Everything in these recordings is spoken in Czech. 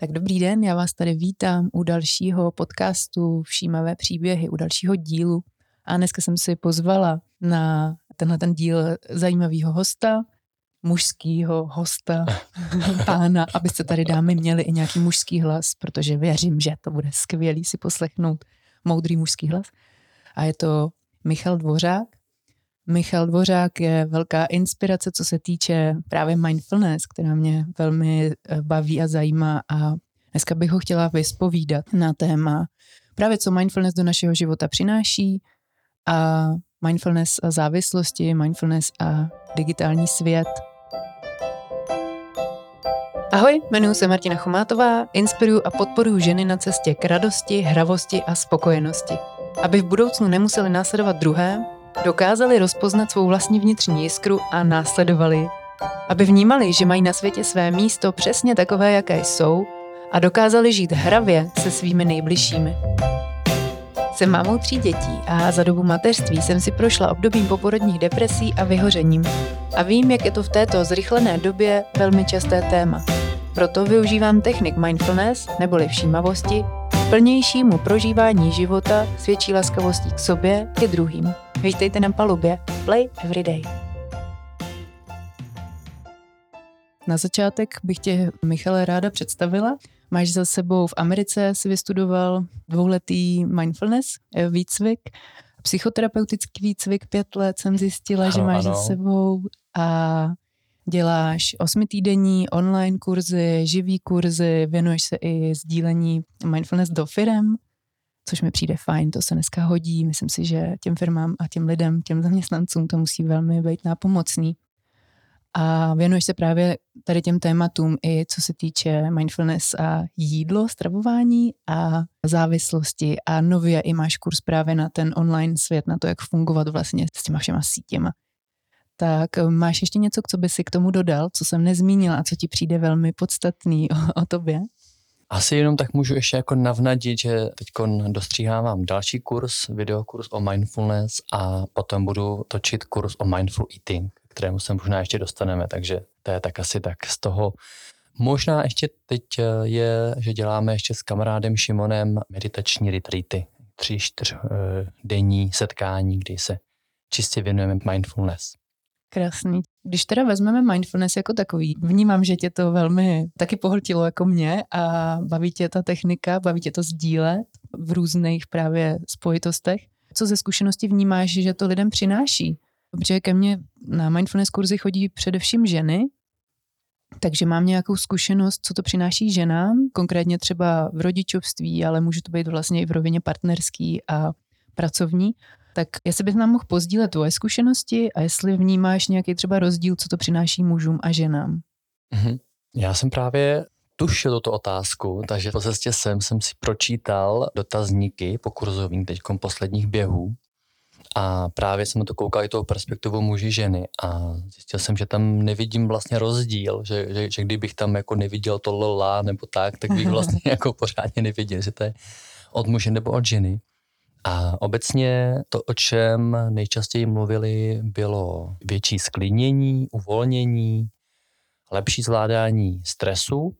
Tak dobrý den, já vás tady vítám u dalšího podcastu Všímavé příběhy, u dalšího dílu. A dneska jsem si pozvala na tenhle ten díl zajímavého hosta, mužského hosta, pána, abyste tady dámy měli i nějaký mužský hlas, protože věřím, že to bude skvělý si poslechnout moudrý mužský hlas. A je to Michal Dvořák. Michal Dvořák je velká inspirace, co se týče právě mindfulness, která mě velmi eh, baví a zajímá a dneska bych ho chtěla vyspovídat na téma právě co mindfulness do našeho života přináší a mindfulness a závislosti, mindfulness a digitální svět. Ahoj, jmenuji se Martina Chomátová, inspiruju a podporuji ženy na cestě k radosti, hravosti a spokojenosti. Aby v budoucnu nemuseli následovat druhé, dokázali rozpoznat svou vlastní vnitřní jiskru a následovali Aby vnímali, že mají na světě své místo přesně takové, jaké jsou a dokázali žít hravě se svými nejbližšími. Jsem mámou tří dětí a za dobu mateřství jsem si prošla obdobím poporodních depresí a vyhořením. A vím, jak je to v této zrychlené době velmi časté téma. Proto využívám technik mindfulness neboli všímavosti plnějšímu prožívání života svědčí laskavostí k sobě i druhým. Vítejte na palubě Play Everyday. Na začátek bych tě, Michale, ráda představila. Máš za sebou v Americe, si vystudoval dvouletý mindfulness eh, výcvik, psychoterapeutický výcvik pět let jsem zjistila, ano, že máš ano. za sebou a děláš osmitýdenní online kurzy, živý kurzy, věnuješ se i sdílení mindfulness do firem, což mi přijde fajn, to se dneska hodí. Myslím si, že těm firmám a těm lidem, těm zaměstnancům to musí velmi být nápomocný. A věnuješ se právě tady těm tématům i co se týče mindfulness a jídlo, stravování a závislosti. A nově i máš kurz právě na ten online svět, na to, jak fungovat vlastně s těma všema sítěma. Tak eh, máš ještě něco, co by si k tomu dodal, co jsem nezmínila a co ti přijde velmi podstatný o, o tobě? Asi jenom tak můžu ještě jako navnadit, že teď dostříhávám další kurz, videokurs o mindfulness a potom budu točit kurz o mindful eating, kterému se možná ještě dostaneme, takže to je tak asi tak z toho. Možná ještě teď eh, je, že děláme ještě s kamarádem Šimonem meditační retreaty, tři, čtyř uh, denní setkání, kdy se čistě věnujeme mindfulness. Krásný. Když teda vezmeme mindfulness jako takový, vnímám, že tě to velmi taky pohltilo jako mě a baví tě ta technika, baví tě to sdílet v různých právě spojitostech. Co ze zkušenosti vnímáš, že to lidem přináší? Protože ke mně na mindfulness kurzy chodí především ženy, takže mám nějakou zkušenost, co to přináší ženám, konkrétně třeba v rodičovství, ale může to být vlastně i v rovině partnerský a pracovní. Tak jestli bys nám mohl pozdílet tvoje zkušenosti a jestli vnímáš nějaký třeba rozdíl, co to přináší mužům a ženám. Mm-hmm. Já jsem právě tušil tuto otázku, takže po cestě sem jsem si pročítal dotazníky po kurzovým teďkom posledních běhů a právě jsem na to koukal i tou perspektivu muži ženy a zjistil jsem, že tam nevidím vlastně rozdíl, že, že, že kdybych tam jako neviděl to lola nebo tak, tak bych vlastně jako pořádně neviděl, že to je od muže nebo od ženy. A obecně to, o čem nejčastěji mluvili, bylo větší sklidnění, uvolnění, lepší zvládání stresu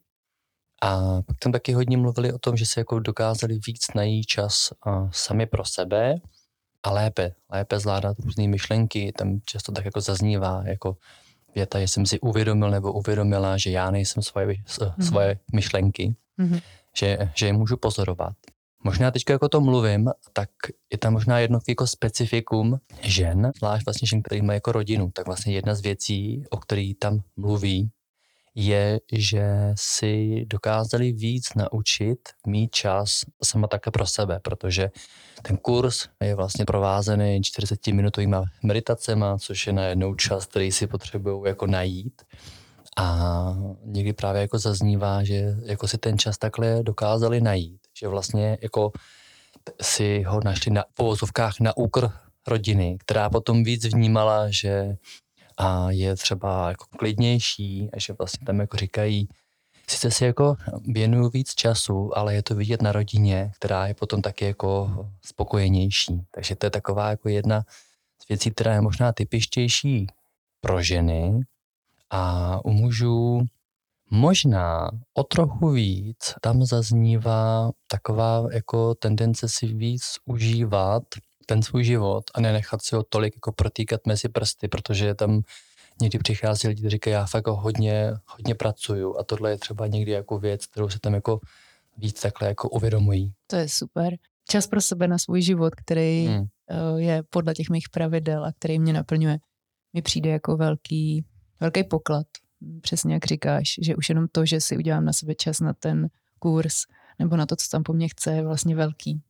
a pak tam taky hodně mluvili o tom, že se jako dokázali víc najít čas sami pro sebe a lépe, lépe zvládat různé myšlenky. Tam často tak jako zaznívá jako věta, že jsem si uvědomil nebo uvědomila, že já nejsem svoje, mm. svoje myšlenky, mm-hmm. že, že je můžu pozorovat. Možná teď jako to mluvím, tak je tam možná jedno jako specifikum žen, zvlášť vlastně žen, který mají jako rodinu, tak vlastně jedna z věcí, o který tam mluví, je, že si dokázali víc naučit mít čas sama také pro sebe, protože ten kurz je vlastně provázený 40 minutovými meditacemi, což je na jednou čas, který si potřebují jako najít. A někdy právě jako zaznívá, že jako si ten čas takhle dokázali najít že vlastně jako si ho našli na povozovkách na úkor rodiny, která potom víc vnímala, že a je třeba jako klidnější a že vlastně tam jako říkají, sice si jako věnuju víc času, ale je to vidět na rodině, která je potom taky jako spokojenější. Takže to je taková jako jedna z věcí, která je možná typičtější pro ženy a u mužů Možná o trochu víc tam zaznívá taková jako tendence si víc užívat ten svůj život a nenechat si ho tolik jako protýkat mezi prsty, protože tam někdy přichází lidi, kteří říkají, já fakt hodně, hodně pracuju a tohle je třeba někdy jako věc, kterou se tam jako víc takhle jako uvědomují. To je super. Čas pro sebe na svůj život, který hmm. Eh, je podle těch mých pravidel a který mě naplňuje, mi přijde jako velký, velký poklad. Přesně jak říkáš, že už jenom to, že si udělám na sebe čas na ten kurz nebo na to, co tam po mně chce, je vlastně velký.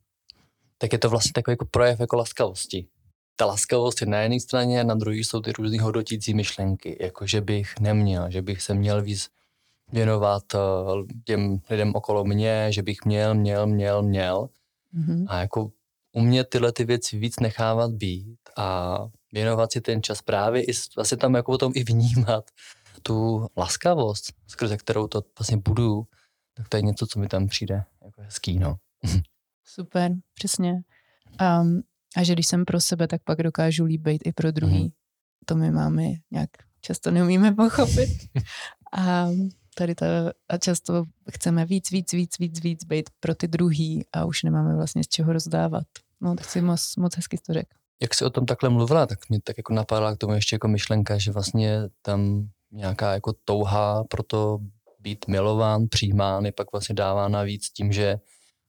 Tak je to vlastně takový jako projev jako laskavosti. Ta laskavost je na jedné straně a na druhé jsou ty různý hodnotící myšlenky, jako že bych neměl, že bych se měl víc věnovat eh, těm lidem okolo mě, že bych měl, měl, měl, měl. Mm-hmm. A jako umět tyhle ty věci víc nechávat být a věnovat si ten čas právě i vlastně tam jako tom i vnímat tu laskavost, skrze kterou to vlastně budu, tak to je něco, co mi tam přijde jako hezký, no. Super, přesně. Um, a že když jsem pro sebe, tak pak dokážu líbit i pro druhý. Mm-hmm. To my máme nějak často neumíme pochopit. A tady to, a často chceme víc, víc, víc, víc, víc být pro ty druhý a už nemáme vlastně z čeho rozdávat. No, tak si moc, moc hezky to řekl. Jak jsi o tom takhle mluvila, tak mě tak jako napadla k tomu ještě jako myšlenka, že vlastně tam nějaká jako touha pro to být milován, přijímán je pak vlastně dávána víc tím, že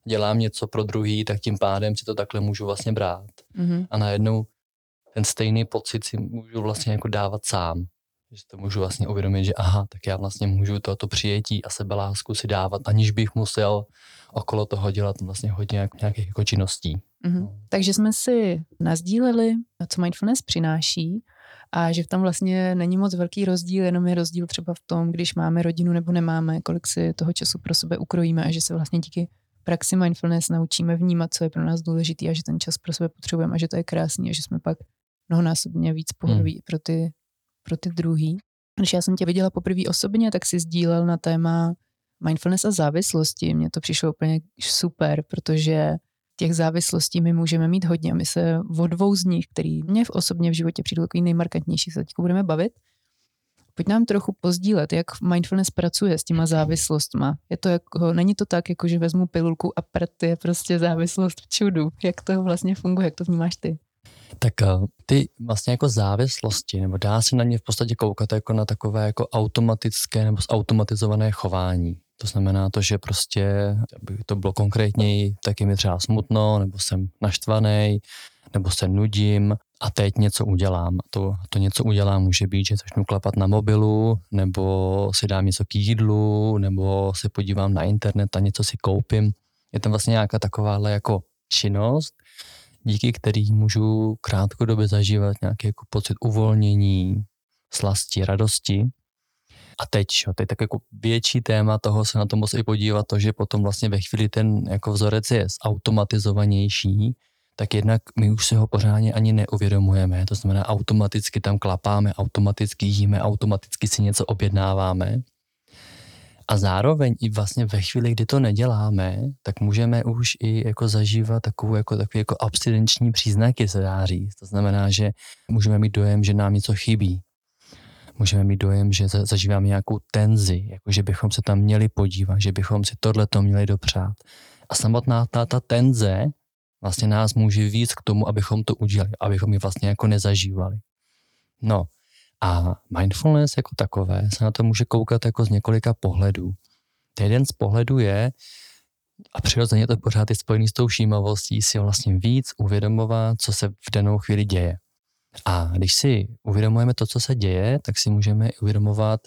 dělám něco pro druhý, tak tím pádem si to takhle můžu vlastně brát. Mm-hmm. A najednou ten stejný pocit si můžu vlastně jako dávat sám že to můžu vlastně uvědomit, že aha, tak já vlastně můžu toto přijetí a sebelásku si dávat, aniž bych musel okolo toho dělat vlastně hodně jak, nějakých jako činností. Mm-hmm. No. Takže jsme si nazdíleli, co mindfulness přináší a že v tom vlastně není moc velký rozdíl, jenom je rozdíl třeba v tom, když máme rodinu nebo nemáme, kolik si toho času pro sebe ukrojíme a že se vlastně díky praxi mindfulness naučíme vnímat, co je pro nás důležité a že ten čas pro sebe potřebujeme a že to je krásný a že jsme pak mnohonásobně víc pohodoví hmm. pro ty pro ty druhý. Když já jsem tě viděla poprvé osobně, tak si sdílel na téma mindfulness a závislosti. Mně to přišlo úplně super, protože těch závislostí my můžeme mít hodně. My se o dvou z nich, který mě v osobně v životě přijde takový nejmarkantnější, se teď budeme bavit. Pojď nám trochu pozdílet, jak mindfulness pracuje s těma závislostma. Je to jako, není to tak, jako že vezmu pilulku a prd je prostě závislost v čudu. Jak to vlastně funguje, jak to vnímáš ty? Tak eh, ty vlastně jako závislosti, nebo dá se na ně v podstatě koukat jako na takové jako automatické nebo zautomatizované chování. To znamená to, že prostě, aby to bylo konkrétněji, tak je mi třeba smutno, nebo jsem naštvaný, nebo se nudím a teď něco udělám. A to, to něco udělám může být, že začnu klapat na mobilu, nebo si dám něco k jídlu, nebo se podívám na internet a něco si koupím. Je tam vlastně nějaká takováhle jako činnost, díky který můžu krátkodobě zažívat nějaký jako pocit uvolnění, slasti, radosti. A teď, jo, teď tak jako větší téma toho se na to musí podívat, to, že potom vlastně ve chvíli ten jako vzorec je zautomatizovanější, tak jednak my už si ho pořádně ani neuvědomujeme. To znamená, automaticky tam klapáme, automaticky jíme, automaticky si něco objednáváme. A zároveň i vlastně ve chvíli, kdy to neděláme, tak můžeme už i jako zažívat takovou jako, takový jako abstinenční příznaky, se dá říct. To znamená, že můžeme mít dojem, že nám něco chybí. Můžeme mít dojem, že zažíváme nějakou tenzi, jako že bychom se tam měli podívat, že bychom si tohle to měli dopřát. A samotná ta, ta tenze vlastně nás může víc k tomu, abychom to udělali, abychom ji vlastně jako nezažívali. No, a mindfulness jako takové se na to může koukat jako z několika pohledů. Jeden z pohledů je, a přirozeně to pořád je spojený s tou všímavostí, si vlastně víc uvědomovat, co se v danou chvíli děje. A když si uvědomujeme to, co se děje, tak si můžeme uvědomovat,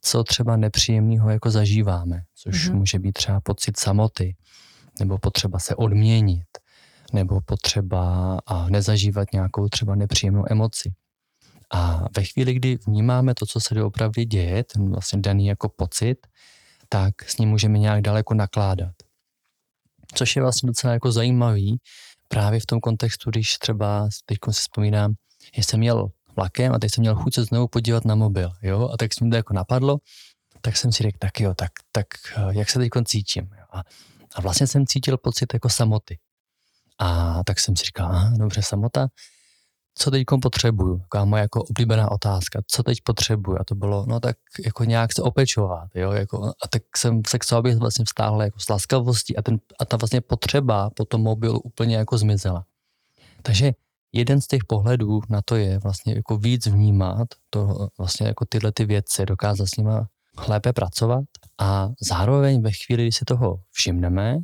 co třeba nepříjemného jako zažíváme, což mm-hmm. může být třeba pocit samoty, nebo potřeba se odměnit, nebo potřeba a nezažívat nějakou třeba nepříjemnou emoci. A ve chvíli, kdy vnímáme to, co se doopravdy děje, ten vlastně daný jako pocit, tak s ním můžeme nějak daleko nakládat. Což je vlastně docela jako zajímavý právě v tom kontextu, když třeba, teď si vzpomínám, že jsem měl vlakem a teď jsem měl chuť se znovu podívat na mobil, jo, a tak se mi to jako napadlo, tak jsem si řekl, tak jo, tak, tak eh, jak se teď cítím, jo? A, a vlastně jsem cítil pocit jako samoty. A tak jsem si říkal, aha, dobře, samota, co teď potřebuju? Taková moje jako oblíbená otázka, co teď potřebuju? A to bylo, no tak jako nějak se opečovat, jo, jako, a tak jsem se k sobě vlastně vstáhl jako s laskavostí a, ten, a ta vlastně potřeba po tom mobilu úplně jako zmizela. Takže jeden z těch pohledů na to je vlastně jako víc vnímat to vlastně jako tyhle ty věci, dokázat s nima lépe pracovat a zároveň ve chvíli, kdy si toho všimneme,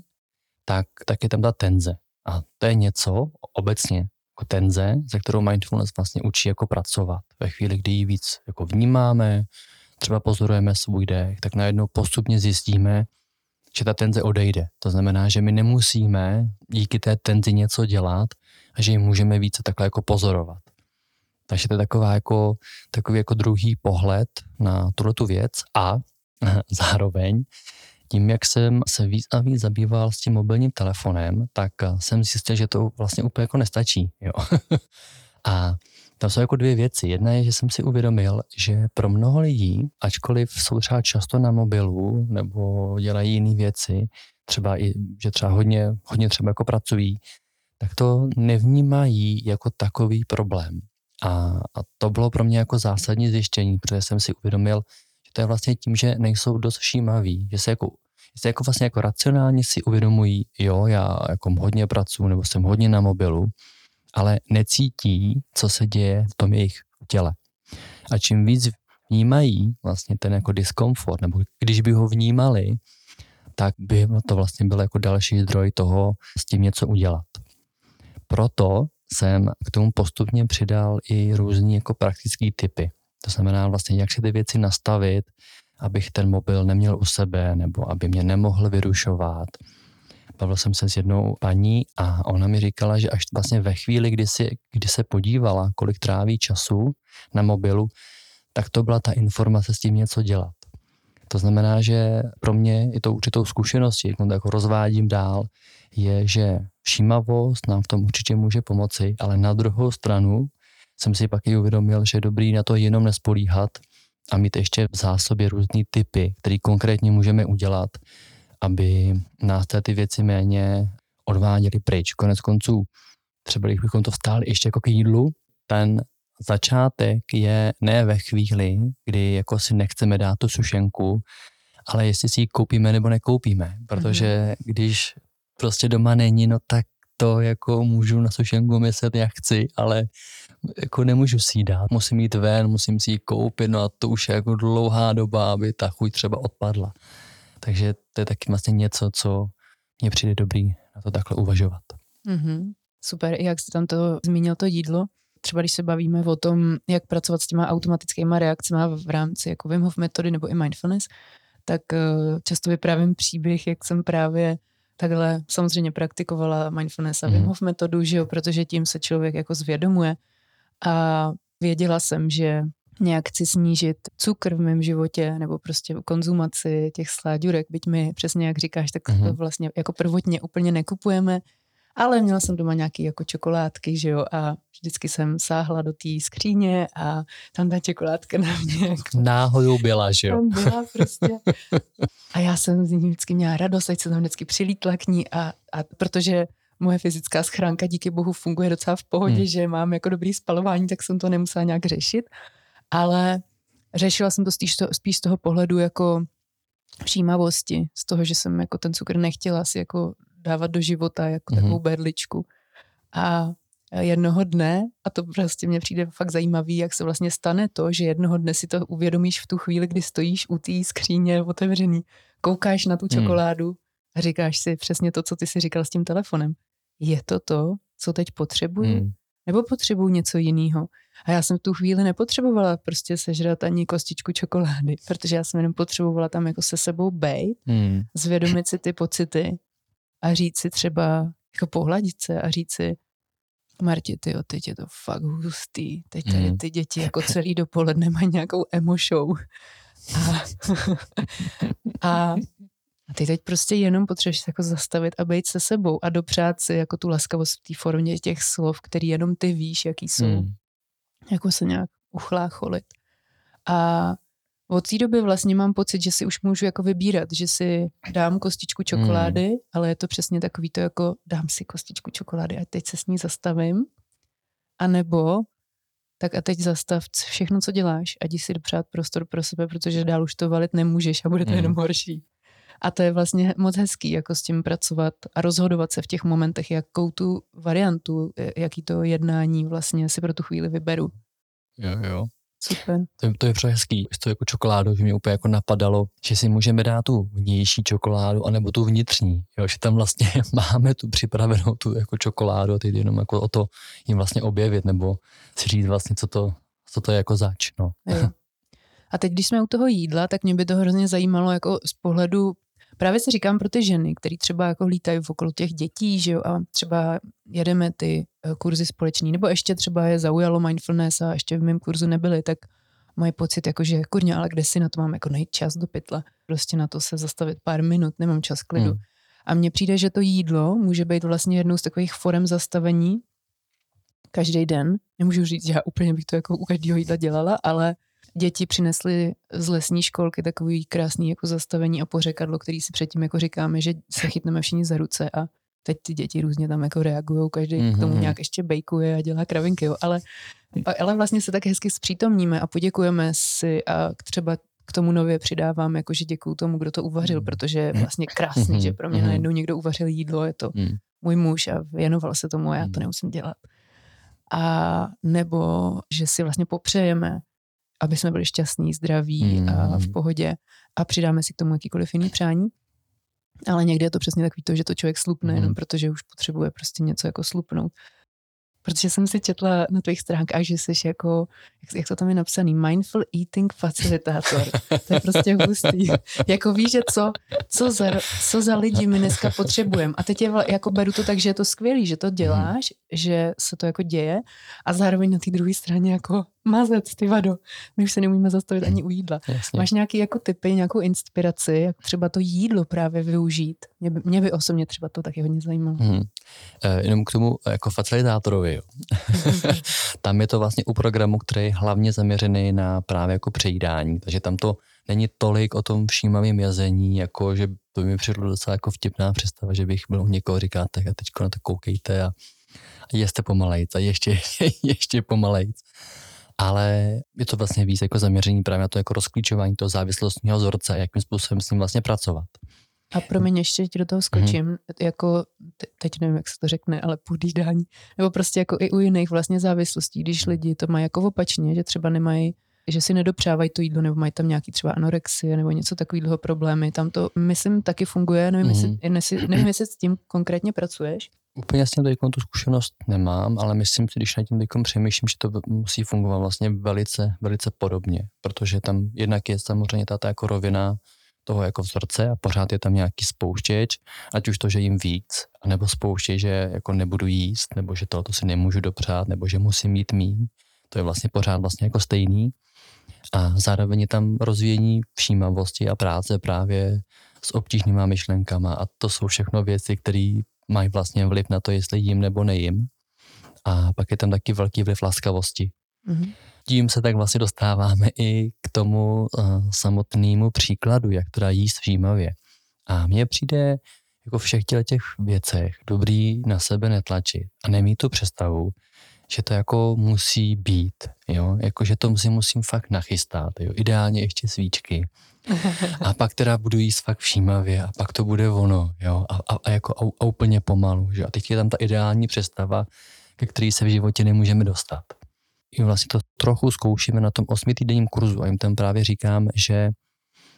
tak, tak je tam ta tenze. A to je něco obecně jako tenze, ze kterou mindfulness vlastně učí jako pracovat. Ve chvíli, kdy ji víc jako vnímáme, třeba pozorujeme svůj dech, tak najednou postupně zjistíme, že ta tenze odejde. To znamená, že my nemusíme díky té tenzi něco dělat a že ji můžeme více takhle jako pozorovat. Takže to je taková jako, takový jako druhý pohled na tuhle tu věc a zároveň tím, jak jsem se víc a víc zabýval s tím mobilním telefonem, tak jsem zjistil, že to vlastně úplně jako nestačí. Jo. a tam jsou jako dvě věci. Jedna je, že jsem si uvědomil, že pro mnoho lidí, ačkoliv jsou třeba často na mobilu nebo dělají jiné věci, třeba i, že třeba hodně, hodně třeba jako pracují, tak to nevnímají jako takový problém. A, a to bylo pro mě jako zásadní zjištění, protože jsem si uvědomil, že to je vlastně tím, že nejsou dost všímaví, že se jako, že se jako vlastně jako racionálně si uvědomují, jo, já jako hodně pracuji nebo jsem hodně na mobilu, ale necítí, co se děje v tom jejich těle. A čím víc vnímají vlastně ten jako diskomfort, nebo když by ho vnímali, tak by to vlastně byl jako další zdroj toho s tím něco udělat. Proto jsem k tomu postupně přidal i různý jako praktický typy. To znamená vlastně, jak si ty věci nastavit, abych ten mobil neměl u sebe, nebo aby mě nemohl vyrušovat. Bavil jsem se s jednou paní a ona mi říkala, že až vlastně ve chvíli, kdy, si, kdy se podívala, kolik tráví času na mobilu, tak to byla ta informace s tím něco dělat. To znamená, že pro mě je to určitou zkušeností, jak to jako rozvádím dál, je, že všímavost nám v tom určitě může pomoci, ale na druhou stranu jsem si pak i uvědomil, že je dobrý na to jenom nespolíhat a mít ještě v zásobě různý typy, které konkrétně můžeme udělat, aby nás ty věci méně odváděly pryč. Konec konců, třeba když bychom to vstáli ještě jako k jídlu, ten začátek je ne ve chvíli, kdy jako si nechceme dát tu sušenku, ale jestli si ji koupíme nebo nekoupíme. Protože mm-hmm. když prostě doma není, no tak to jako můžu na sušenku myslet, jak chci, ale jako nemůžu si ji dát. Musím jít ven, musím si ji koupit, no a to už je jako dlouhá doba, aby ta chuť třeba odpadla. Takže to je taky vlastně něco, co mně přijde dobrý na to takhle uvažovat. Mm-hmm. Super, jak jsi tam to zmínil, to jídlo, třeba když se bavíme o tom, jak pracovat s těma automatickými reakcemi v rámci jako Wim Hof metody nebo i mindfulness, tak uh, často vyprávím příběh, jak jsem právě takhle samozřejmě praktikovala mindfulness a Wim mhm. Hof metodu, že jo, protože tím se člověk jako zvědomuje a věděla jsem, že nějak chci snížit cukr v mém životě nebo prostě konzumaci těch sláďurek, byť mi přesně jak říkáš, tak mm-hmm. to vlastně jako prvotně úplně nekupujeme, ale měla jsem doma nějaký jako čokoládky, že jo, a vždycky jsem sáhla do té skříně a tam ta čokoládka na mě. Jako, Náhodou byla, že jo? Tam byla prostě. A já jsem z ní vždycky měla radost, ať se tam vždycky přilítla k ní a, a protože moje fyzická schránka díky bohu funguje docela v pohodě, hmm. že mám jako dobrý spalování, tak jsem to nemusela nějak řešit. Ale řešila jsem to spíš, to, spíš z toho pohledu jako všímavosti, z toho, že jsem jako ten cukr nechtěla si jako dávat do života jako mm-hmm. takovou berličku. A jednoho dne, a to prostě mě přijde fakt zajímavý, jak se vlastně stane to, že jednoho dne si to uvědomíš v tu chvíli, kdy stojíš u té skříně otevřený, koukáš na tu hmm. čokoládu mm. a říkáš si přesně to, co ty si říkal s tím telefonem. Je to to, co teď potřebuji? Mm. Nebo potřebuji něco jiného? A já jsem v tu chvíli nepotřebovala prostě sežrat ani kostičku čokolády, protože já jsem jenom potřebovala tam jako se sebou bejt, mm. zvědomit si ty pocity a říct si třeba, jako pohladit se a říct si, Marti, ty teď je to fakt hustý. Teď tady hmm. ty děti jako celý dopoledne mají nějakou emo show. A, a, a ty teď prostě jenom potřebuješ se jako zastavit a být se sebou a dopřát si jako tu laskavost v té formě těch slov, který jenom ty víš, jaký jsou. Hmm. Jako se nějak uchlácholit. A od té doby vlastně mám pocit, že si už můžu jako vybírat, že si dám kostičku čokolády, mm. ale je to přesně takový to jako dám si kostičku čokolády a teď se s ní zastavím A nebo tak a teď zastav všechno, co děláš a jdi si dopřát prostor pro sebe, protože dál už to valit nemůžeš a bude to mm. jenom horší. A to je vlastně moc hezký, jako s tím pracovat a rozhodovat se v těch momentech, jakou tu variantu, jaký to jednání vlastně si pro tu chvíli vyberu. Jo, jo. Super. To, je, to je třeba hezký. To jako čokoládu, že mě úplně jako napadalo, že si můžeme dát tu vnější čokoládu, anebo tu vnitřní. Jo, že tam vlastně máme tu připravenou tu jako čokoládu a teď jenom jako o to jim vlastně objevit, nebo si říct vlastně, co to, co to je jako zač. No. Jo. A teď, když jsme u toho jídla, tak mě by to hrozně zajímalo jako z pohledu právě si říkám pro ty ženy, které třeba jako lítají v okolo těch dětí, že jo, a třeba jedeme ty eh, kurzy společný, nebo ještě třeba je zaujalo mindfulness a ještě v mém kurzu nebyly, tak mají pocit, jako, že kurně, ale kde si na to mám jako najít čas do pytle, prostě na to se zastavit pár minut, nemám čas klidu. Hmm. A mně přijde, že to jídlo může být vlastně jednou z takových forem zastavení každý den. Nemůžu říct, že já úplně bych to jako u každého jídla dělala, ale děti přinesly z lesní školky takový krásný jako zastavení a pořekadlo, který si předtím jako říkáme, že se chytneme všichni za ruce a teď ty děti různě tam jako reagují, každý mm-hmm. k tomu mhm. nějak ještě bejkuje a dělá kravinky, jo. Ale, ale vlastně se tak hezky zpřítomníme a poděkujeme si a třeba k tomu nově přidávám, jako že děkuju tomu, kdo to uvařil, mhm. protože je vlastně krásný, mm-hmm. že pro mě najednou někdo uvařil jídlo, je to mm. můj muž a věnoval se tomu a já to mhm. nemusím dělat. A nebo, že si vlastně popřejeme aby jsme byli šťastní, zdraví mm. a v pohodě a přidáme si k tomu jakýkoliv jiný přání. Ale někdy je to přesně takový to, že to člověk slupne, mm. jenom protože už potřebuje prostě něco jako slupnout. Protože jsem si četla na tvých stránkách, že jsi jako, jak, jak to tam je napsaný, mindful eating facilitátor. To je prostě hustý. jako víš, že co, co, za, co za lidi my dneska potřebujeme. A teď je, jako beru to tak, že je to skvělý, že to děláš, mm. Že se to jako děje a zároveň na té druhé straně jako mazec, ty vado. My už se neumíme zastavit ani u jídla. Jasně. Máš nějaký jako typy, nějakou inspiraci, jak třeba to jídlo právě využít? Mě by, mě by osobně třeba to taky hodně zajímalo. Hmm. E, jenom k tomu jako facilitátorovi. Jo. tam je to vlastně u programu, který je hlavně zaměřený na právě jako přejídání. Takže tam to není tolik o tom všímavém jazení, jako že to mi přišlo docela jako vtipná představa, že bych byl u někoho říkat, tak a teď na to koukejte a jeste pomalejc a ještě, ještě pomalejc ale je to vlastně víc jako zaměření právě na to jako rozklíčování toho závislostního vzorce, jakým způsobem s ním vlastně pracovat. A pro mě ještě do toho skočím, mm-hmm. jako, teď nevím, jak se to řekne, ale podídání, nebo prostě jako i u jiných vlastně závislostí, když lidi to mají jako opačně, že třeba nemají že si nedopřávají to jídlo, nebo mají tam nějaký třeba anorexie, nebo něco takového problémy. Tam to, myslím, taky funguje. Nevím, mm. jestli, jestli, nevím, jestli s tím konkrétně pracuješ. Úplně s tím tu zkušenost nemám, ale myslím si, když nad tím teďkom přemýšlím, že to musí fungovat vlastně velice, velice podobně, protože tam jednak je samozřejmě ta, jako rovina toho jako vzorce a pořád je tam nějaký spouštěč, ať už to, že jim víc, nebo spouštěč, že jako nebudu jíst, nebo že tohoto si nemůžu dopřát, nebo že musím mít míň. To je vlastně pořád vlastně jako stejný. A zároveň je tam rozvíjení všímavosti a práce právě s obtížnýma myšlenkama a to jsou všechno věci, které mají vlastně vliv na to, jestli jim nebo nejím. A pak je tam taky velký vliv laskavosti. Mm-hmm. Tím se tak vlastně dostáváme i k tomu uh, samotnému příkladu, jak teda jíst všímavě. A mně přijde jako všech těch věcech dobrý na sebe netlačit a nemít tu představu, že to jako musí být, jo, jako že to si musím fakt nachystat, jo, ideálně ještě svíčky, a pak teda budu jíst fakt všímavě a pak to bude ono, jo, a, a, a jako a, a úplně pomalu, že a teď je tam ta ideální představa, ke který se v životě nemůžeme dostat. I vlastně to trochu zkoušíme na tom osmitýdenním kurzu a jim tam právě říkám, že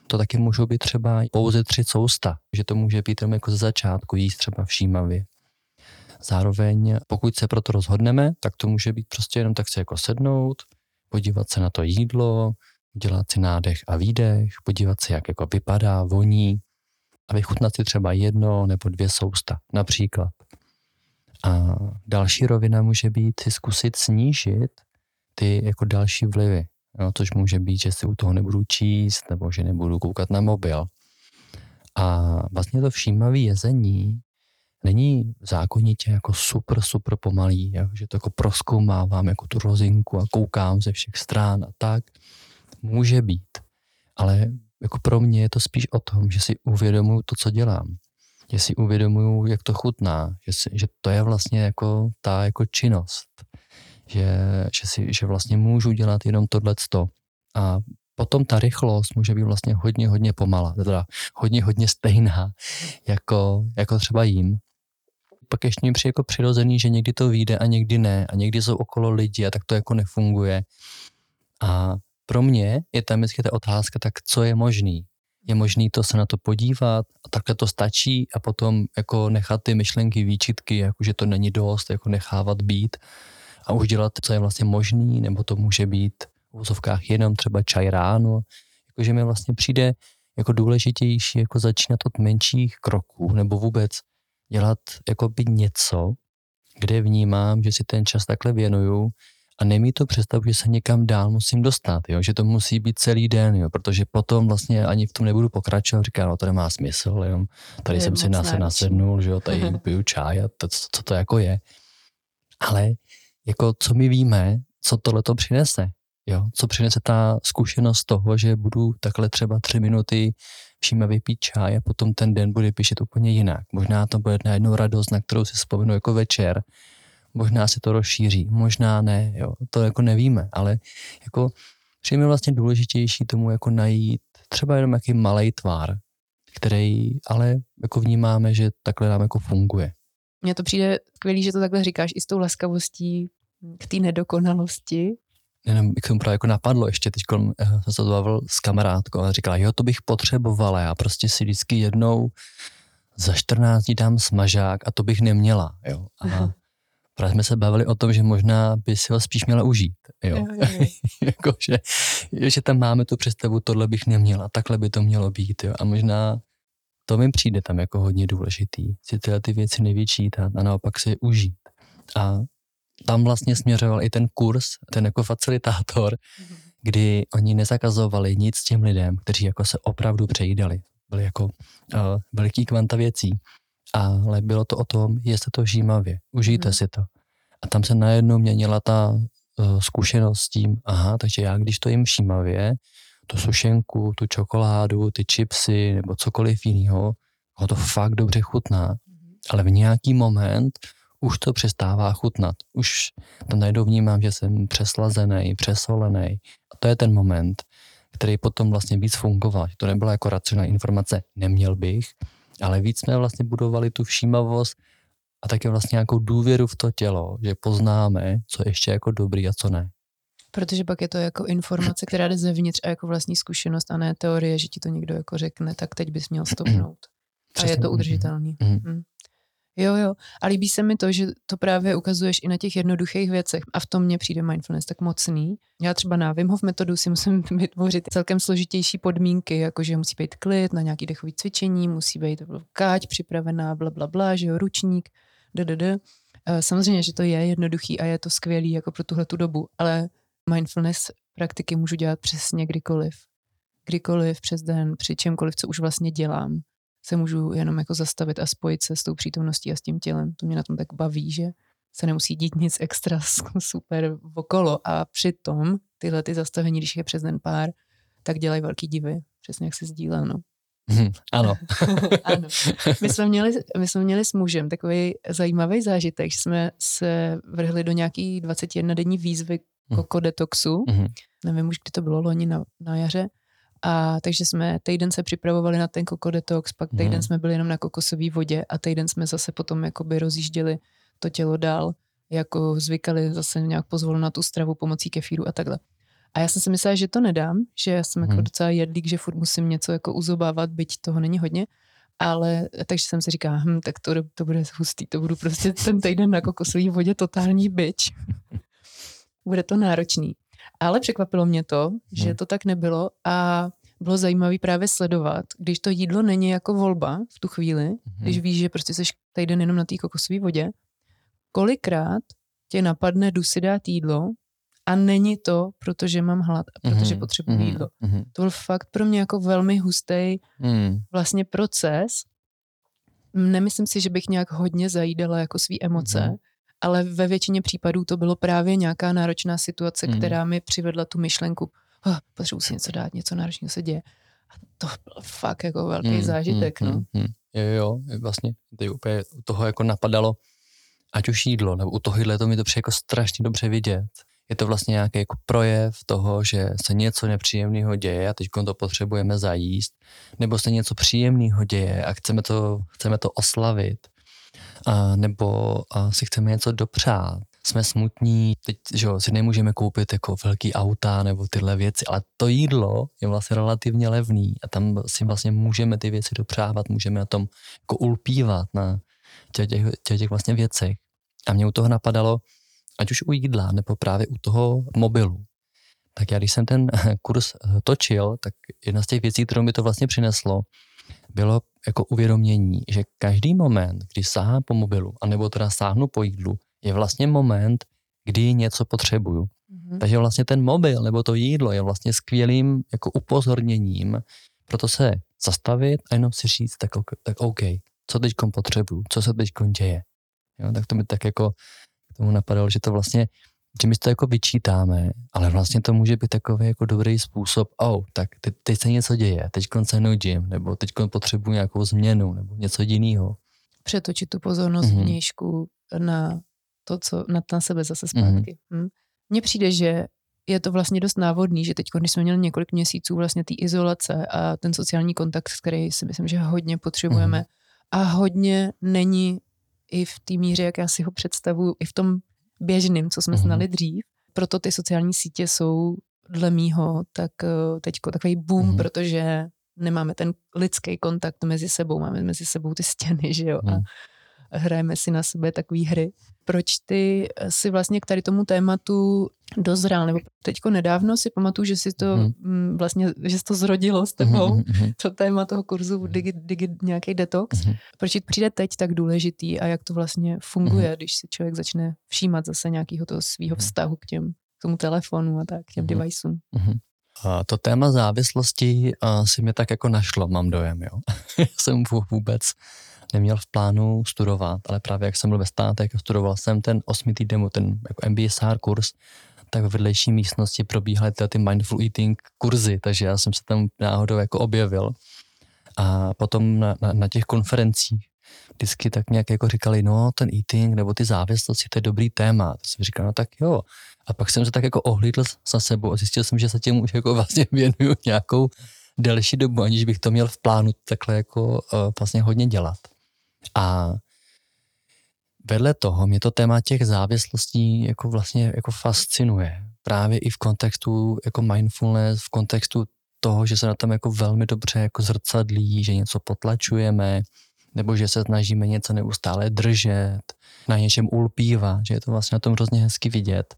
to taky můžou být třeba pouze tři sousta, že to může být jenom jako ze začátku jíst třeba všímavě. Zároveň, pokud se proto rozhodneme, tak to může být prostě jenom tak se jako sednout, podívat se na to jídlo, udělat si nádech a výdech, podívat se, jak jako vypadá, voní a vychutnat si třeba jedno nebo dvě sousta, například. A další rovina může být si zkusit snížit ty jako další vlivy, jo, což může být, že si u toho nebudu číst nebo že nebudu koukat na mobil. A vlastně to všímavé jezení není zákonitě jako super, super pomalý, jo, že to jako proskoumávám jako tu rozinku a koukám ze všech stran a tak, může být, ale jako pro mě je to spíš o tom, že si uvědomuju to, co dělám. Že si uvědomuju, jak to chutná, že, si, že to je vlastně jako ta jako činnost. že, že, si, že vlastně můžu dělat jenom tohleto. A potom ta rychlost může být vlastně hodně, hodně pomalá, teda hodně, hodně stejná, jako, jako třeba jím. Pak ještě mi jako přirozený, že někdy to vyjde a někdy ne a někdy jsou okolo lidi a tak to jako nefunguje. A pro mě je tam vždycky ta otázka, tak co je možný? Je možný to se na to podívat a takhle to stačí a potom jako nechat ty myšlenky, výčitky, jako že to není dost, jako nechávat být a už dělat, co je vlastně možný, nebo to může být v úzovkách jenom třeba čaj ráno. Jakože mi vlastně přijde jako důležitější jako začínat od menších kroků nebo vůbec dělat jako by něco, kde vnímám, že si ten čas takhle věnuju a nemí to představu, že se někam dál musím dostat, jo? že to musí být celý den, jo? protože potom vlastně ani v tom nebudu pokračovat, říká, no to nemá smysl, jo? tady je jsem si nase nasednul, že jo? tady piju čaj a to, co to jako je. Ale jako co my víme, co tohle to přinese, jo? co přinese ta zkušenost toho, že budu takhle třeba tři minuty všíme vypít čaj a potom ten den bude píšet úplně jinak. Možná to bude na jednu radost, na kterou si vzpomenu jako večer, možná se to rozšíří, možná ne, jo, to jako nevíme, ale jako přijme vlastně důležitější tomu jako najít třeba jenom jaký malý tvár, který ale jako vnímáme, že takhle nám jako funguje. Mně to přijde skvělý, že to takhle říkáš i s tou laskavostí k té nedokonalosti. Jenom jak jsem právě jako napadlo, ještě teď eh, jsem se bavil s kamarádkou a říkala, jo, to bych potřebovala, já prostě si vždycky jednou za 14 dní dám smažák a to bych neměla, jo. A Právě jsme se bavili o tom, že možná by si ho spíš měla užít. Jo? Jo, jo, jo. jako, že, že tam máme tu představu, tohle bych neměla, takhle by to mělo být. Jo? A možná to mi přijde tam jako hodně důležitý, si tyhle ty věci nevyčítat a naopak si je užít. A tam vlastně směřoval i ten kurz, ten jako facilitátor, mm-hmm. kdy oni nezakazovali nic těm lidem, kteří jako se opravdu přejídali. Byly jako uh, veliký kvanta věcí ale bylo to o tom, jestli to žímavě, užijte mm. si to. A tam se najednou měnila ta uh, zkušenost s tím, aha, takže já když to jim všímavě, tu sušenku, tu čokoládu, ty chipsy nebo cokoliv jiného, ho to fakt dobře chutná. Mm. Ale v nějaký moment už to přestává chutnat. Už tam najednou vnímám, že jsem přeslazený, přesolený. A to je ten moment, který potom vlastně víc fungoval. To nebyla jako racionální informace, neměl bych, ale víc jsme vlastně budovali tu všímavost a také vlastně nějakou důvěru v to tělo, že poznáme, co je ještě jako dobrý a co ne. Protože pak je to jako informace, která jde zevnitř a jako vlastní zkušenost a ne teorie, že ti to někdo jako řekne, tak teď bys měl stopnout. A je to udržitelný. Mm-hmm. Jo, jo. A líbí se mi to, že to právě ukazuješ i na těch jednoduchých věcech. A v tom mně přijde mindfulness tak mocný. Já třeba na Wim Hof metodu si musím vytvořit celkem složitější podmínky, jakože musí být klid na nějaký dechový cvičení, musí být káť připravená, bla, bla, bla, že jo, ručník, ddd. Eh, samozřejmě, že to je jednoduchý a je to skvělý jako pro tuhle tu dobu, ale mindfulness praktiky můžu dělat přesně kdykoliv. Kdykoliv, přes den, při čemkoliv, co už vlastně dělám se můžu jenom jako zastavit a spojit se s tou přítomností a s tím tělem. To mě na tom tak baví, že se nemusí dít nic extra super okolo a přitom tyhle ty zastavení, když je přes den pár, tak dělají velký divy, přesně jak se sdílel, no. Hmm, ano. ano. My jsme, měli, my jsme měli s mužem takový zajímavý zážitek, že jsme se vrhli do nějaký 21 denní výzvy hm. koko detoxu. Mm-hmm. Nevím už, kdy to bylo, loni na, na jaře. A takže jsme týden se připravovali na ten koko detox, pak týden hmm. jsme byli jenom na kokosové vodě a týden jsme zase potom jakoby rozjížděli to tělo dál, jako zvykali zase nějak pozvolu na tu stravu pomocí kefíru a takhle. A já jsem si myslela, že to nedám, že já jsem jako hmm. docela jedlík, že furt musím něco jako uzobávat, byť toho není hodně. Ale takže jsem si říkala, hm, tak to, to bude hustý, to budu prostě ten týden na kokosové vodě totální byč. bude to náročný. Ale překvapilo mě to, že hmm. to tak nebylo a bylo zajímavé právě sledovat, když to jídlo není jako volba v tu chvíli, hmm. když víš, že prostě jsi týden jenom na té kokosové vodě, kolikrát tě napadne, jdu si dát jídlo a není to, protože mám hlad a protože mm-hmm. potřebuji mm-hmm. jídlo. Mm-hmm. To byl fakt pro mě jako velmi hustý mm. vlastně proces. Nemyslím si, že bych nějak hodně zajídala jako svý emoce, mm-hmm ale ve většině případů to bylo právě nějaká náročná situace, mm. která mi přivedla tu myšlenku, oh, potřebuji si něco dát, něco náročného se děje. A to byl fakt jako velký mm, zážitek, mm, no. Mm, Jo, jo, vlastně teď úplně toho jako napadalo, ať už jídlo, nebo u tohohle to mi to přijde jako strašně dobře vidět. Je to vlastně nějaký jako projev toho, že se něco nepříjemného děje a teď to potřebujeme zajíst, nebo se něco příjemného děje a chceme to, chceme to oslavit, a, nebo a si chceme něco dopřát. Jsme smutní, teď že jo, si nemůžeme koupit jako velký auta nebo tyhle věci, ale to jídlo je vlastně relativně levný a tam si vlastně můžeme ty věci dopřávat, můžeme na tom jako ulpívat na těch, těch, těch, těch vlastně věcech. A mě u toho napadalo, ať už u jídla nebo právě u toho mobilu. Tak já, když jsem ten kurz eh, točil, tak jedna z těch věcí, kterou mi to vlastně přineslo, bylo jako uvědomění, že každý moment, kdy sáhá po mobilu, anebo teda sáhnu po jídlu, je vlastně moment, kdy něco potřebuju. Mm-hmm. Takže vlastně ten mobil nebo to jídlo je vlastně skvělým jako upozorněním, proto se zastavit a jenom si říct, tak, tak OK, co teď potřebuju, co se teď děje. Jo, tak to mi tak jako k tomu napadalo, že to vlastně, že my to jako vyčítáme, ale vlastně to může být takový jako dobrý způsob, oh, tak teď, teď se něco děje, teď se nudím, nebo teď potřebuji nějakou změnu, nebo něco jiného. Přetočit tu pozornost mm-hmm. vnějšku na to, co na, na sebe zase zpátky. Mm-hmm. Hm? Mně přijde, že je to vlastně dost návodný, že teď, když jsme měli několik měsíců vlastně té izolace a ten sociální kontakt, který si myslím, že hodně potřebujeme mm-hmm. a hodně není i v té míře, jak já si ho představuju, i v tom běžným, co jsme mm-hmm. znali dřív. Proto ty sociální sítě jsou dle mýho tak eh, teďko takový boom, mm-hmm. protože nemáme ten lidský kontakt mezi sebou, máme mezi sebou ty stěny, že jo, mm. a mhm. Hrajeme si na sebe takové hry proč ty si vlastně k tady tomu tématu dozrál, nebo teďko nedávno si pamatuju, že si to mm. vlastně, že to zrodilo s tebou, mm-hmm. to téma toho kurzu digi, digi, nějaký detox. Mm-hmm. Proč přijde teď tak důležitý a jak to vlastně funguje, mm-hmm. když si člověk začne všímat zase nějakého toho svého vztahu k těm, k tomu telefonu a tak, k těm mm-hmm. deviceům. Mm-hmm. A to téma závislosti a, si mě tak jako našlo, mám dojem, jo. Já jsem vůbec neměl v plánu studovat, ale právě jak jsem byl ve státech a studoval jsem ten osmi týden, ten jako MBSR kurz, tak v vedlejší místnosti probíhaly ty mindful eating kurzy, takže já jsem se tam náhodou jako objevil. A potom na, na, na těch konferencích vždycky tak nějak jako říkali, no ten eating nebo ty závislosti, to je dobrý téma. To jsem říkal, no tak jo. A pak jsem se tak jako ohlídl za sebou a zjistil jsem, že se tím už jako vlastně věnuju nějakou delší dobu, aniž bych to měl v plánu takhle jako uh, vlastně hodně dělat. A vedle toho mě to téma těch závislostí jako vlastně jako fascinuje. Právě i v kontextu jako mindfulness, v kontextu toho, že se na tom jako velmi dobře jako zrcadlí, že něco potlačujeme, nebo že se snažíme něco neustále držet, na něčem ulpívat, že je to vlastně na tom hrozně hezky vidět.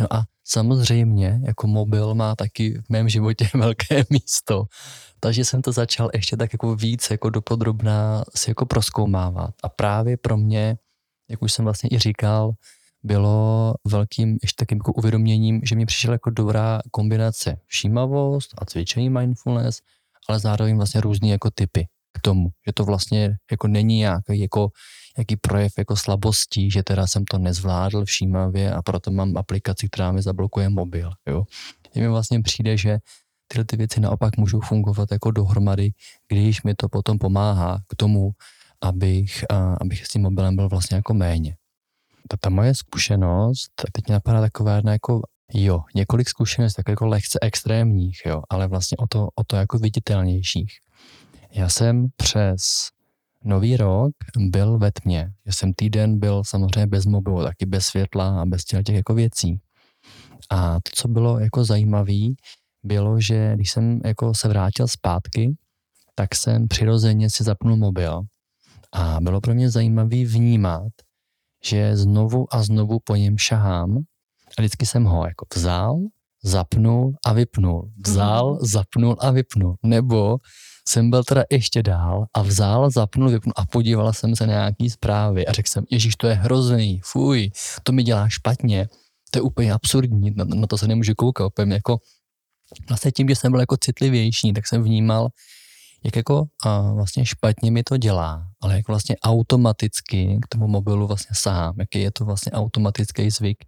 No a samozřejmě jako mobil má taky v mém životě velké místo, takže jsem to začal ještě tak jako víc jako dopodrobná si jako proskoumávat. A právě pro mě, jak už jsem vlastně i říkal, bylo velkým ještě takým jako uvědoměním, že mi přišla jako dobrá kombinace všímavost a cvičení mindfulness, ale zároveň vlastně různý jako typy k tomu, že to vlastně jako není nějaký jako jaký projev jako slabostí, že teda jsem to nezvládl všímavě a proto mám aplikaci, která mi zablokuje mobil. Jo. mi vlastně přijde, že tyhle ty věci naopak můžou fungovat jako dohromady, když mi to potom pomáhá k tomu, abych, a, abych s tím mobilem byl vlastně jako méně. Ta, ta moje zkušenost, teď mě napadá taková jedna jako, jo, několik zkušeností, tak jako lehce extrémních, jo, ale vlastně o to, o to jako viditelnějších. Já jsem přes nový rok byl ve tmě, že jsem týden byl samozřejmě bez mobilu, taky bez světla a bez těch jako věcí. A to, co bylo jako zajímavé, bylo, že když jsem jako se vrátil zpátky, tak jsem přirozeně si zapnul mobil a bylo pro mě zajímavé vnímat, že znovu a znovu po něm šahám a vždycky jsem ho jako vzal, zapnul a vypnul. Vzal, mhm. zapnul a vypnul. Nebo jsem byl teda ještě dál a vzal, zapnul, vypnul a podíval jsem se na nějaký zprávy a řekl jsem, Ježíš, to je hrozný, fuj, to mi dělá špatně, to je úplně absurdní, na, na to se nemůžu koukat, úplně jako vlastně tím, že jsem byl jako citlivější, tak jsem vnímal, jak jako a vlastně špatně mi to dělá, ale jak vlastně automaticky k tomu mobilu vlastně sám, jaký je to vlastně automatický zvyk.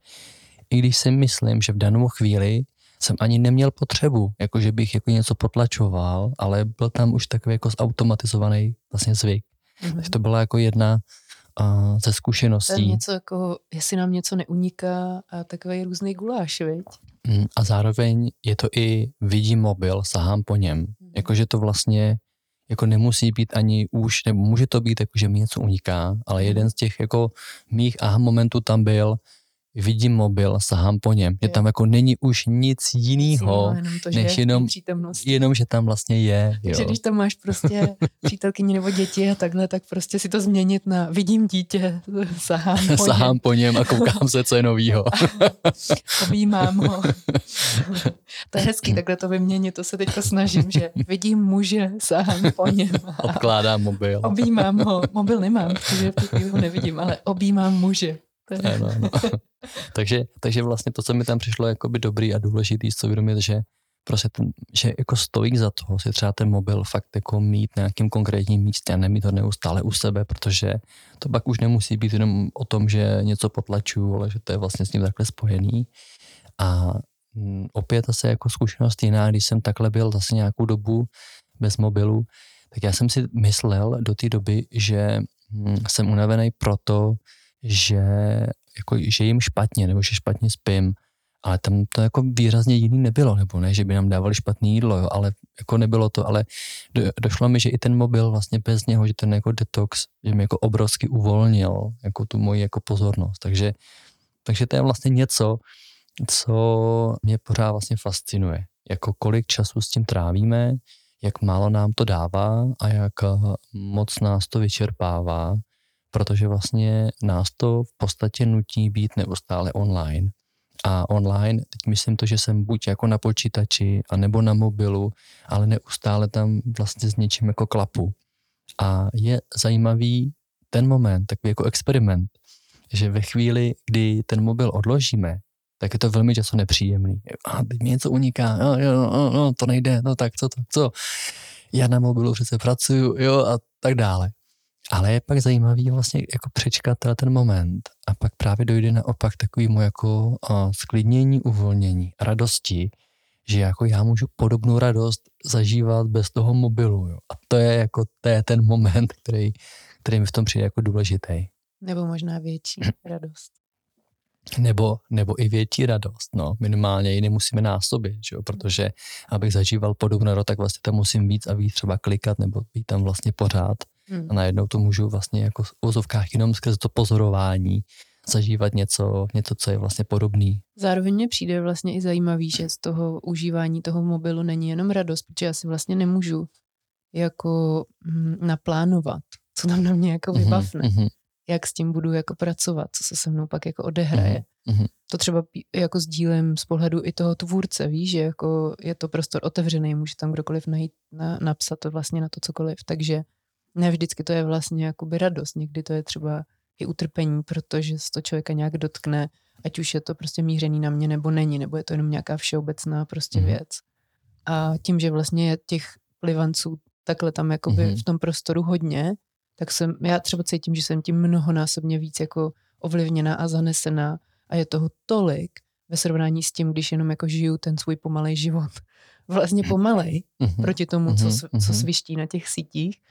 I když si myslím, že v danou chvíli jsem ani neměl potřebu, jako že bych jako něco potlačoval, ale byl tam už takový jako zautomatizovaný vlastně zvyk. Mm-hmm. to byla jako jedna uh, ze To je zkušeností. něco jako, jestli nám něco neuniká a takový různý guláš, viď? Mm, A zároveň je to i vidím mobil, sahám po něm. Mhm. Jakože to vlastně jako nemusí být ani už, nebo může to být, jako, že mi něco uniká, ale Mhm. jeden z těch jako mých aha momentů tam byl, vidím mobil, sahám po něm. Je tam jako není už nic jiného, jenom to, že než je té jenom- jenom, že tam vlastně je. Takže Jo. když tam máš prostě přítelkyni nebo děti a takhle, tak prostě si to změnit na vidím dítě, sahám po Sahám po něm a koukám se, co je novýho. něm, objímám ho. to je hezký, takhle to vyměnit, to se teďka snažím, že vidím muže, sahám po něm Odkládám mobil. objímám ho. Mobil nemám, protože ho nevidím, ale objímám muže. To je, Ano, ano. takže, takže vlastně to, co mi tam přišlo jakoby dobrý a důležitý, co uvědomit, že prostě ten, že jako stojí za to si třeba ten mobil fakt jako mít na nějakým konkrétním místě a nemít ho neustále u sebe, protože to pak už nemusí být jenom o tom, že něco potlačuju, ale že to je vlastně s ním takhle spojený. A mm, opět zase jako zkušenost jiná, když jsem takhle byl zase nějakou dobu bez mobilu, tak já jsem si myslel do té doby, že mm, jsem unavený proto, že, jako, že jim špatně, nebo že špatně spím, ale tam to jako výrazně jiný nebylo, nebo ne, že by nám dávali špatné jídlo, jo, ale jako nebylo to, ale do, došlo mi, že i ten mobil vlastně bez něho, že ten jako detox, že mi jako obrovsky uvolnil jako tu moji jako pozornost, takže, takže to je vlastně něco, co mě pořád vlastně fascinuje, jako kolik času s tím trávíme, jak málo nám to dává a jak eh, moc nás to vyčerpává, protože vlastně nás to v podstatě nutí být neustále online. A online, teď myslím to, že jsem buď jako na počítači, anebo na mobilu, ale neustále tam vlastně s něčím jako klapu. A je zajímavý ten moment, takový jako experiment, že ve chvíli, kdy ten mobil odložíme, tak je to velmi často nepříjemný. A teď mi něco uniká, jo, jo, jo, jo, to nejde, no tak co, tak co. Já na mobilu přece pracuju, jo, a tak dále. Ale je pak zajímavý vlastně jako přečkat ten moment a pak právě dojde naopak takovému jako sklidnění, uvolnění, radosti, že jako já můžu podobnou radost zažívat bez toho mobilu. Jo. A to je jako to je ten moment, který, který mi v tom přijde jako důležitý. nebo možná větší radost. Nebo, nebo i větší radost, no. Minimálně ji nemusíme násobit, že jo? protože abych zažíval podobnou radost, tak vlastně tam musím víc a víc třeba klikat nebo být tam vlastně pořád Hmm. a najednou to můžu vlastně jako v ozovkách jenom skrze to pozorování zažívat něco, něco, co je vlastně podobný. Zároveň mě přijde vlastně i zajímavý, že z toho užívání toho mobilu není jenom radost, protože já si vlastně nemůžu jako hm, naplánovat, co tam na mě jako vybavne, Mhm, jak s tím budu jako pracovat, co se se mnou pak jako odehraje. mhm, mhm. To třeba jako sdílem z pohledu i toho tvůrce, víš, že jako je to prostor otevřený, může tam kdokoliv najít, na, napsat to vlastně na to cokoliv, takže ne vždycky to je vlastně jakoby radost, někdy to je třeba i utrpení, protože se to člověka nějak dotkne, ať už je to prostě mířený na mě nebo není, nebo je to jenom nějaká všeobecná prostě Mhm. věc. A tím, že vlastně je těch plivanců takhle tam jakoby Mhm. v tom prostoru hodně, tak jsem, já třeba cítím, že jsem tím mnohonásobně víc jako ovlivněná a zanesená a je toho tolik ve srovnání s tím, když jenom jako žiju ten svůj pomalej život. Vlastně pomalej Mhm. proti tomu, co, Mhm, co mhm. sviští na těch sítích, mm,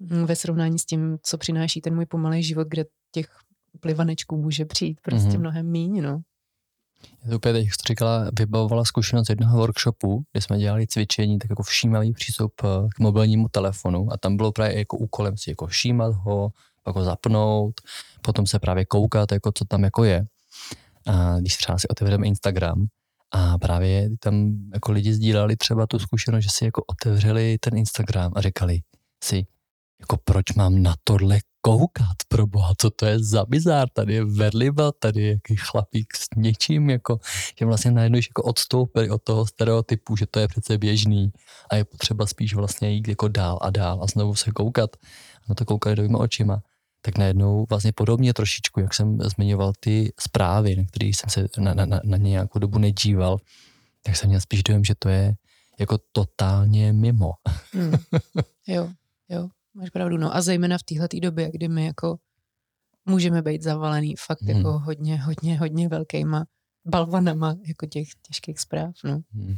ve srovnání s tím, co přináší ten můj pomalej život, kde těch plivanečků může přijít prostě Mhm. mnohem míň, no. Já to úplně teď, jak jsi říkala, vybavovala zkušenost jednoho workshopu, kde jsme dělali cvičení, tak jako všímavý přístup eh, k mobilnímu telefonu a tam bylo právě jako úkolem si jako všímat ho, pak ho zapnout, potom se právě koukat, jako co tam jako je. A když třeba si otevřeme Instagram a právě tam jako lidi sdíleli třeba tu zkušenost, že si jako otevřeli ten Instagram a říkali si, jako proč mám na tohle koukat, pro boha, co to je za bizár, tady je vedliba, tady je jaký chlapík s něčím, jako, že vlastně najednou jako odstoupili od toho stereotypu, že to je přece běžný a je potřeba spíš vlastně jít jako dál a dál a znovu se koukat, na to koukat dovýma očima, tak najednou vlastně podobně trošičku, jak jsem zmiňoval ty zprávy, na které jsem se na, na, na, na ně nějakou dobu nedíval, tak jsem měl spíš dojem, že to je jako totálně mimo. Hmm. Jo, jo, máš pravdu. No a zejména v téhle době, kdy my jako můžeme být zavalený fakt Hmm. jako hodně, hodně, hodně velkýma balvanama jako těch těžkých zpráv, no. Hmm.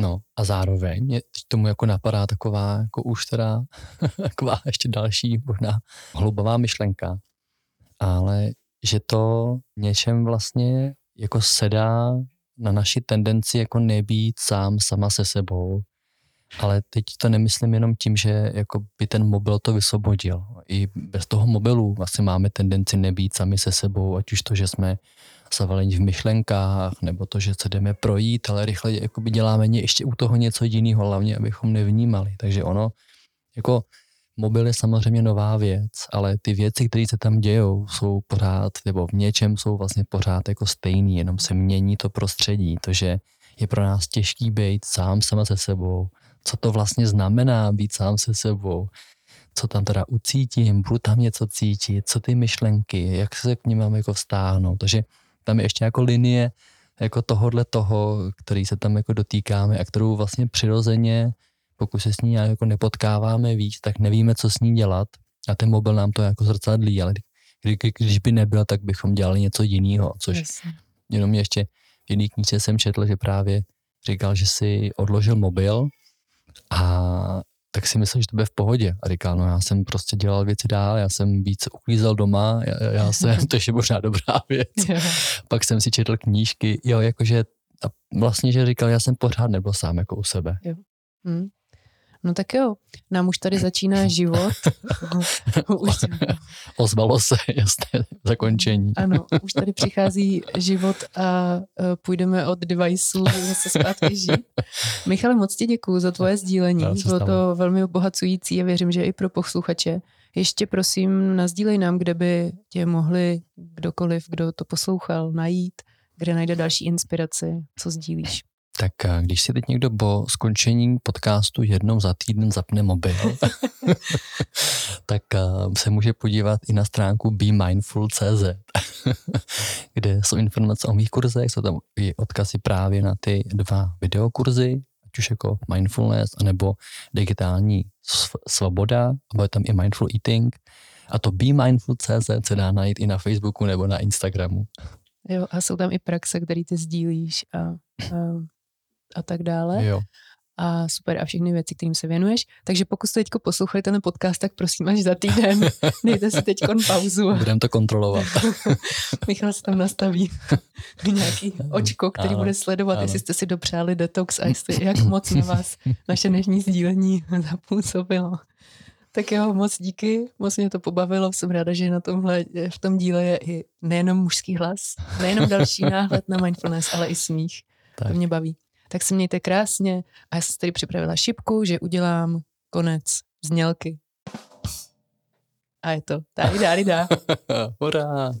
No a zároveň mě tomu jako napadá taková, jako už teda, taková ještě další možná hlubová myšlenka, ale že to něčem vlastně jako sedá na naši tendenci jako nebýt sám sama se sebou, ale teď to nemyslím jenom tím, že jako by ten mobil to vysvobodil. I bez toho mobilu vlastně máme tendenci nebýt sami se sebou, ať už to, že jsme zavalení v myšlenkách, nebo to, že se jdeme projít, ale rychle jakoby děláme ještě u toho něco jiného, hlavně abychom nevnímali. Takže ono, jako mobil je samozřejmě nová věc, ale ty věci, které se tam dějou, jsou pořád, nebo v něčem jsou vlastně pořád jako stejný, jenom se mění to prostředí, to, že je pro nás těžký být sám sama se sebou, co to vlastně znamená být sám se sebou, co tam teda ucítím, budu tam něco cítit, co ty myšlenky, jak se k ním mám jako vztáhnout. Takže tam je ještě jako linie jako tohohle toho, který se tam jako dotýkáme a kterou vlastně přirozeně, pokud se s ní jako nepotkáváme víc, tak nevíme, co s ní dělat a ten mobil nám to jako zrcadlí, ale kdy, když by nebyl, tak bychom dělali něco jiného, což Jasně. jenom ještě v jiný knížce jsem četl, že právě říkal, že si odložil mobil a tak si myslel, že to bude v pohodě. A říkal, no já jsem prostě dělal věci dál, já jsem víc uklízel doma, já, já jsem, to je možná dobrá věc. Pak jsem si četl knížky, jo, jakože a vlastně, že říkal, já jsem pořád nebyl sám jako u sebe. Jo. Hmm. No tak jo, nám už tady začíná život. už... Ozvalo se, jasné, zakončení. ano, už tady přichází život a uh, půjdeme od deviceů zase zpátky žít. Michale, moc ti děkuju za tvoje sdílení. Bylo to velmi obohacující a věřím, že i pro posluchače. Ještě prosím, nazdílej nám, kde by tě mohli kdokoliv, kdo to poslouchal, najít, kde najde další inspiraci, co sdílíš. Tak eh, když si teď někdo po skončení podcastu jednou za týden zapne mobil, tak eh, se může podívat i na stránku BeMindful.cz, kde jsou informace o mých kurzech, jsou tam i odkazy právě na ty dva videokurzy, ať už jako mindfulness, anebo digitální svoboda, nebo je tam i mindful eating. A to BeMindful.cz se dá najít i na Facebooku nebo na Instagramu. Jo, a jsou tam i praxe, které ty sdílíš a, a a tak dále. Jo. A super a všechny věci, kterým se věnuješ. Takže pokud jste teď poslouchali ten podcast, tak prosím až za týden dejte si teď pauzu. Budeme to kontrolovat. Michal se tam nastaví nějaký očko, který ano, bude sledovat, ano. jestli jste si dopřáli detox a jestli, jak moc na vás naše dnešní sdílení zapůsobilo. Tak jo, moc díky, moc mě to pobavilo, jsem ráda, že na tomhle, v tom díle je i nejenom mužský hlas, nejenom další náhled na mindfulness, ale i smích. Tak. To mě baví tak se mějte krásně a já jsem tady připravila šipku, že udělám konec znělky. A je to. Tady dá, dá. Hurá.